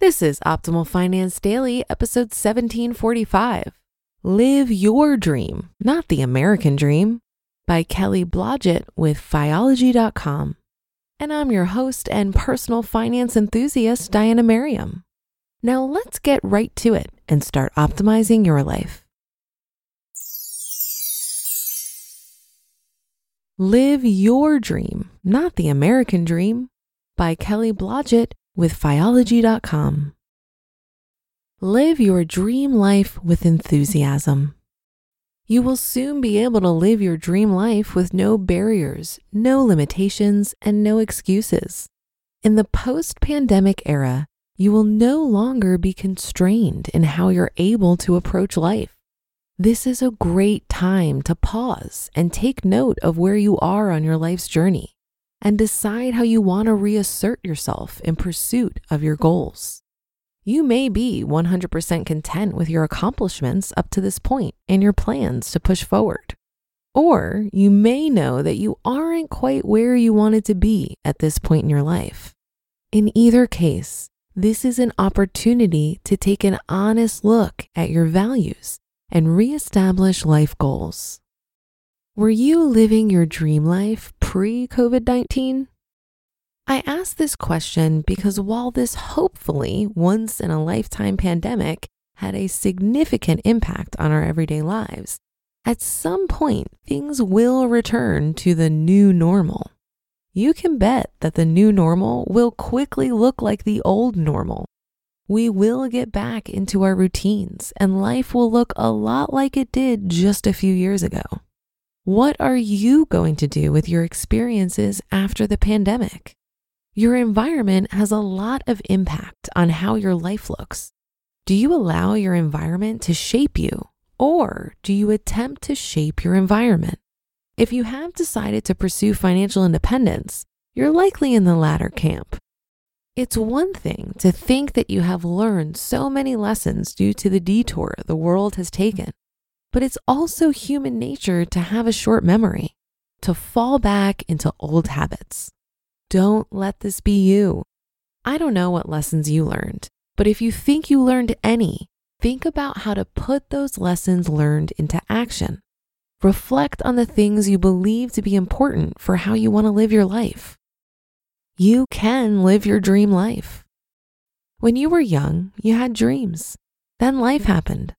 This is Optimal Finance Daily, episode 1745. Live Your Dream, Not the American Dream, by Kelly Blodgett with Fiology.com. And I'm your host and personal finance enthusiast, Diana Merriam. Now let's get right to it and start optimizing your life. Live Your Dream, Not the American Dream, by Kelly Blodgett with Fiology.com. Live your dream life with enthusiasm. You will soon be able to live your dream life with no barriers, no limitations, and no excuses. In the post pandemic era, you will no longer be constrained in how you're able to approach life. This is a great time to pause and take note of where you are on your life's journey and decide how you want to reassert yourself in pursuit of your goals. You may be 100% content with your accomplishments up to this point and your plans to push forward. Or you may know that you aren't quite where you wanted to be at this point in your life. In either case, this is an opportunity to take an honest look at your values and reestablish life goals. Were you living your dream life pre COVID 19? I ask this question because while this hopefully once in a lifetime pandemic had a significant impact on our everyday lives, at some point things will return to the new normal. You can bet that the new normal will quickly look like the old normal. We will get back into our routines and life will look a lot like it did just a few years ago. What are you going to do with your experiences after the pandemic? Your environment has a lot of impact on how your life looks. Do you allow your environment to shape you, or do you attempt to shape your environment? If you have decided to pursue financial independence, you're likely in the latter camp. It's one thing to think that you have learned so many lessons due to the detour the world has taken but it's also human nature to have a short memory, to fall back into old habits. Don't let this be you. I don't know what lessons you learned, but if you think you learned any, think about how to put those lessons learned into action. Reflect on the things you believe to be important for how you want to live your life. You can live your dream life. When you were young, you had dreams. Then life happened.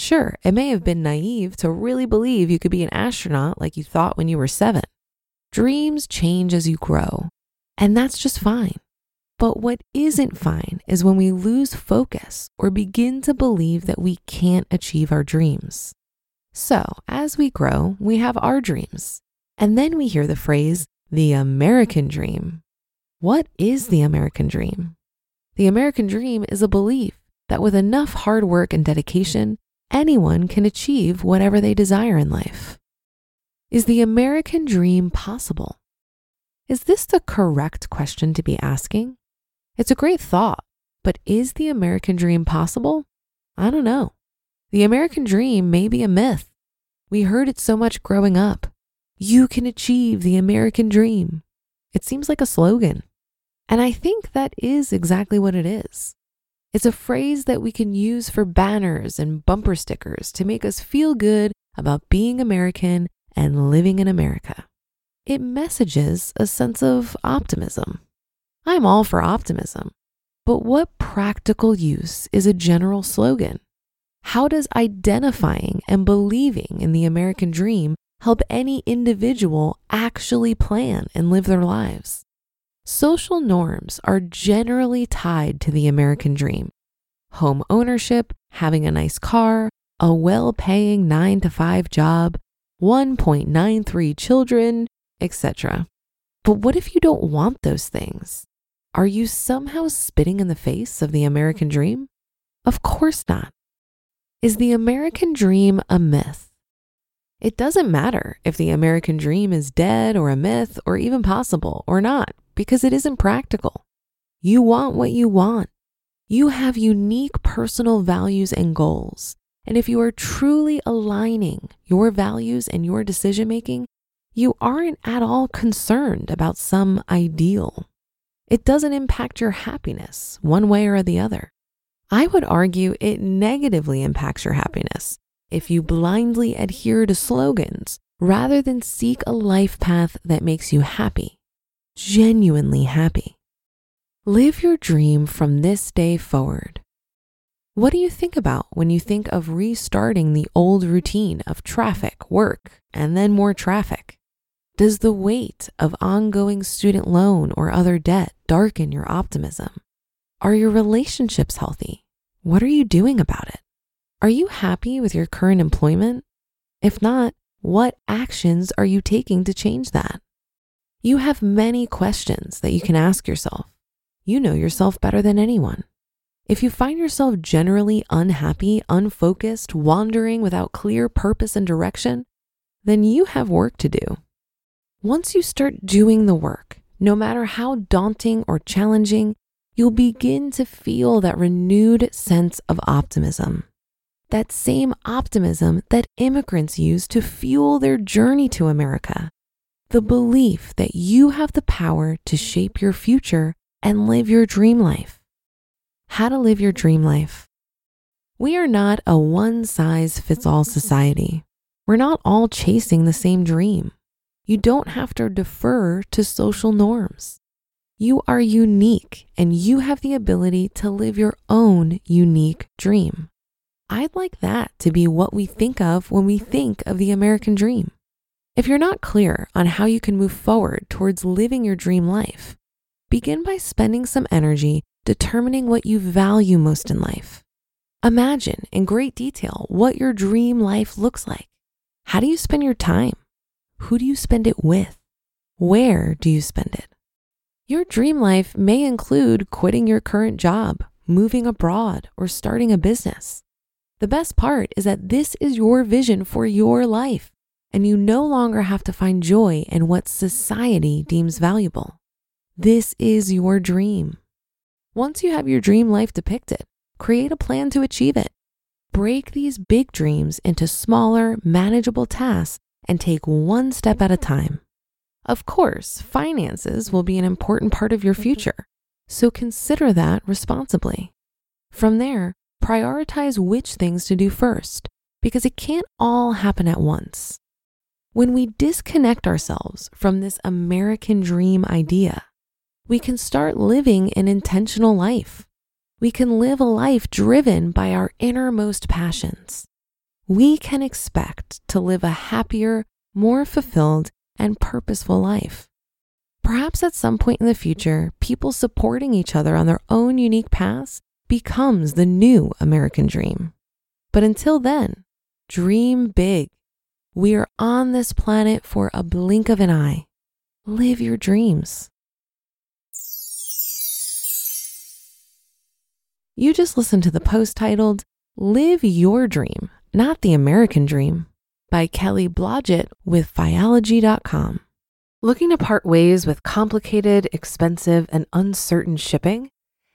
Sure, it may have been naive to really believe you could be an astronaut like you thought when you were seven. Dreams change as you grow, and that's just fine. But what isn't fine is when we lose focus or begin to believe that we can't achieve our dreams. So, as we grow, we have our dreams. And then we hear the phrase, the American dream. What is the American dream? The American dream is a belief that with enough hard work and dedication, anyone can achieve whatever they desire in life. Is the American dream possible? Is this the correct question to be asking? It's a great thought, but is the American dream possible? I don't know. The American dream may be a myth. We heard it so much growing up. You can achieve the American dream. It seems like a slogan. And I think that is exactly what it is. It's a phrase that we can use for banners and bumper stickers to make us feel good about being American and living in America. It messages a sense of optimism. I'm all for optimism, but what practical use is a general slogan? How does identifying and believing in the American dream help any individual actually plan and live their lives? Social norms are generally tied to the American dream. Home ownership, having a nice car, a well paying 9 to 5 job, 1.93 children, etc. But what if you don't want those things? Are you somehow spitting in the face of the American dream? Of course not. Is the American dream a myth? It doesn't matter if the American dream is dead or a myth or even possible or not, because it isn't practical. You want what you want. You have unique personal values and goals. And if you are truly aligning your values and your decision making, you aren't at all concerned about some ideal. It doesn't impact your happiness one way or the other. I would argue it negatively impacts your happiness if you blindly adhere to slogans rather than seek a life path that makes you happy, genuinely happy. Live your dream from this day forward. What do you think about when you think of restarting the old routine of traffic, work, and then more traffic? Does the weight of ongoing student loan or other debt darken your optimism? Are your relationships healthy? What are you doing about it? Are you happy with your current employment? If not, what actions are you taking to change that? You have many questions that you can ask yourself. You know yourself better than anyone. If you find yourself generally unhappy, unfocused, wandering without clear purpose and direction, then you have work to do. Once you start doing the work, no matter how daunting or challenging, you'll begin to feel that renewed sense of optimism that same optimism that immigrants use to fuel their journey to America. The belief that you have the power to shape your future and live your dream life. How to live your dream life. We are not a one size fits all society. We're not all chasing the same dream. You don't have to defer to social norms. You are unique and you have the ability to live your own unique dream. I'd like that to be what we think of when we think of the American dream. If you're not clear on how you can move forward towards living your dream life, begin by spending some energy determining what you value most in life. Imagine in great detail what your dream life looks like. How do you spend your time? Who do you spend it with? Where do you spend it? Your dream life may include quitting your current job, moving abroad, or starting a business. The best part is that this is your vision for your life, and you no longer have to find joy in what society deems valuable. This is your dream. Once you have your dream life depicted, create a plan to achieve it. Break these big dreams into smaller, manageable tasks and take one step at a time. Of course, finances will be an important part of your mm-hmm. future, so consider that responsibly. From there, prioritize which things to do first because it can't all happen at once. When we disconnect ourselves from this American dream idea, we can start living an intentional life. We can live a life driven by our innermost passions. We can expect to live a happier, more fulfilled, and purposeful life. Perhaps at some point in the future, people supporting each other on their own unique paths becomes the new American dream. But until then, dream big. We are on this planet for a blink of an eye. Live your dreams. You just listened to the post titled Live Your Dream, Not the American Dream by Kelly Blodgett with Fiology.com. Looking to part ways with complicated, expensive, and uncertain shipping?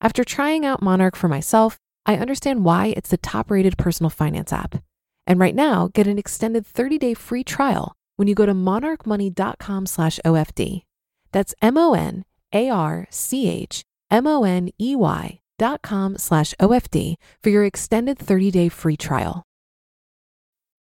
After trying out Monarch for myself, I understand why it's the top-rated personal finance app. And right now, get an extended 30-day free trial when you go to monarchmoney.com slash OFD. That's M-O-N-A-R-C-H M-O-N-E-Y dot com slash OFD for your extended 30-day free trial.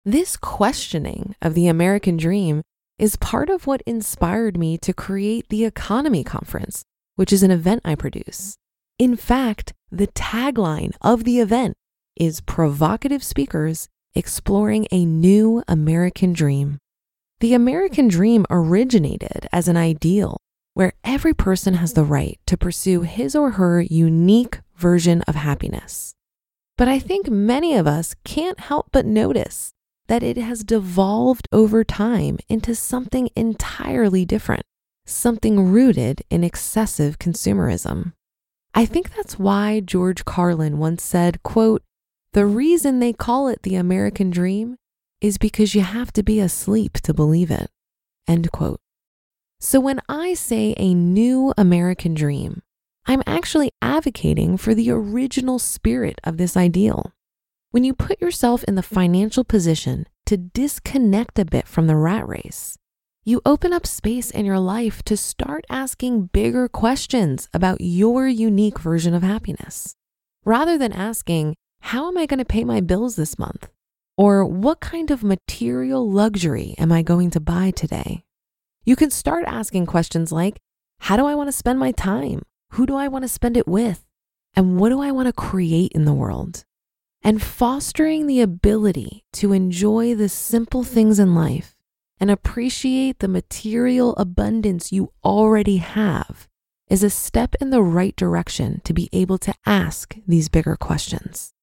This questioning of the American dream is part of what inspired me to create the EconoMe Conference, which is an event I produce. In fact, the tagline of the event is provocative speakers exploring a new American dream. The American dream originated as an ideal where every person has the right to pursue his or her unique version of happiness. But I think many of us can't help but notice that it has devolved over time into something entirely different, something rooted in excessive consumerism. I think that's why George Carlin once said, quote, the reason they call it the American dream is because you have to be asleep to believe it. End quote. So when I say a new American dream, I'm actually advocating for the original spirit of this ideal. When you put yourself in the financial position to disconnect a bit from the rat race, you open up space in your life to start asking bigger questions about your unique version of happiness. Rather than asking, How am I going to pay my bills this month? Or what kind of material luxury am I going to buy today? You can start asking questions like How do I want to spend my time? Who do I want to spend it with? And what do I want to create in the world? And fostering the ability to enjoy the simple things in life and appreciate the material abundance you already have is a step in the right direction to be able to ask these bigger questions.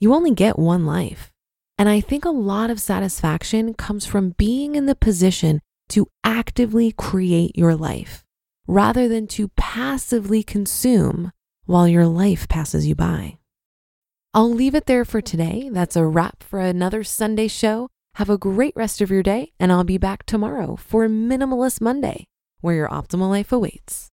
You only get one life. And I think a lot of satisfaction comes from being in the position to actively create your life rather than to passively consume while your life passes you by. I'll leave it there for today. That's a wrap for another Sunday show. Have a great rest of your day, and I'll be back tomorrow for Minimalist Monday, where your optimal life awaits.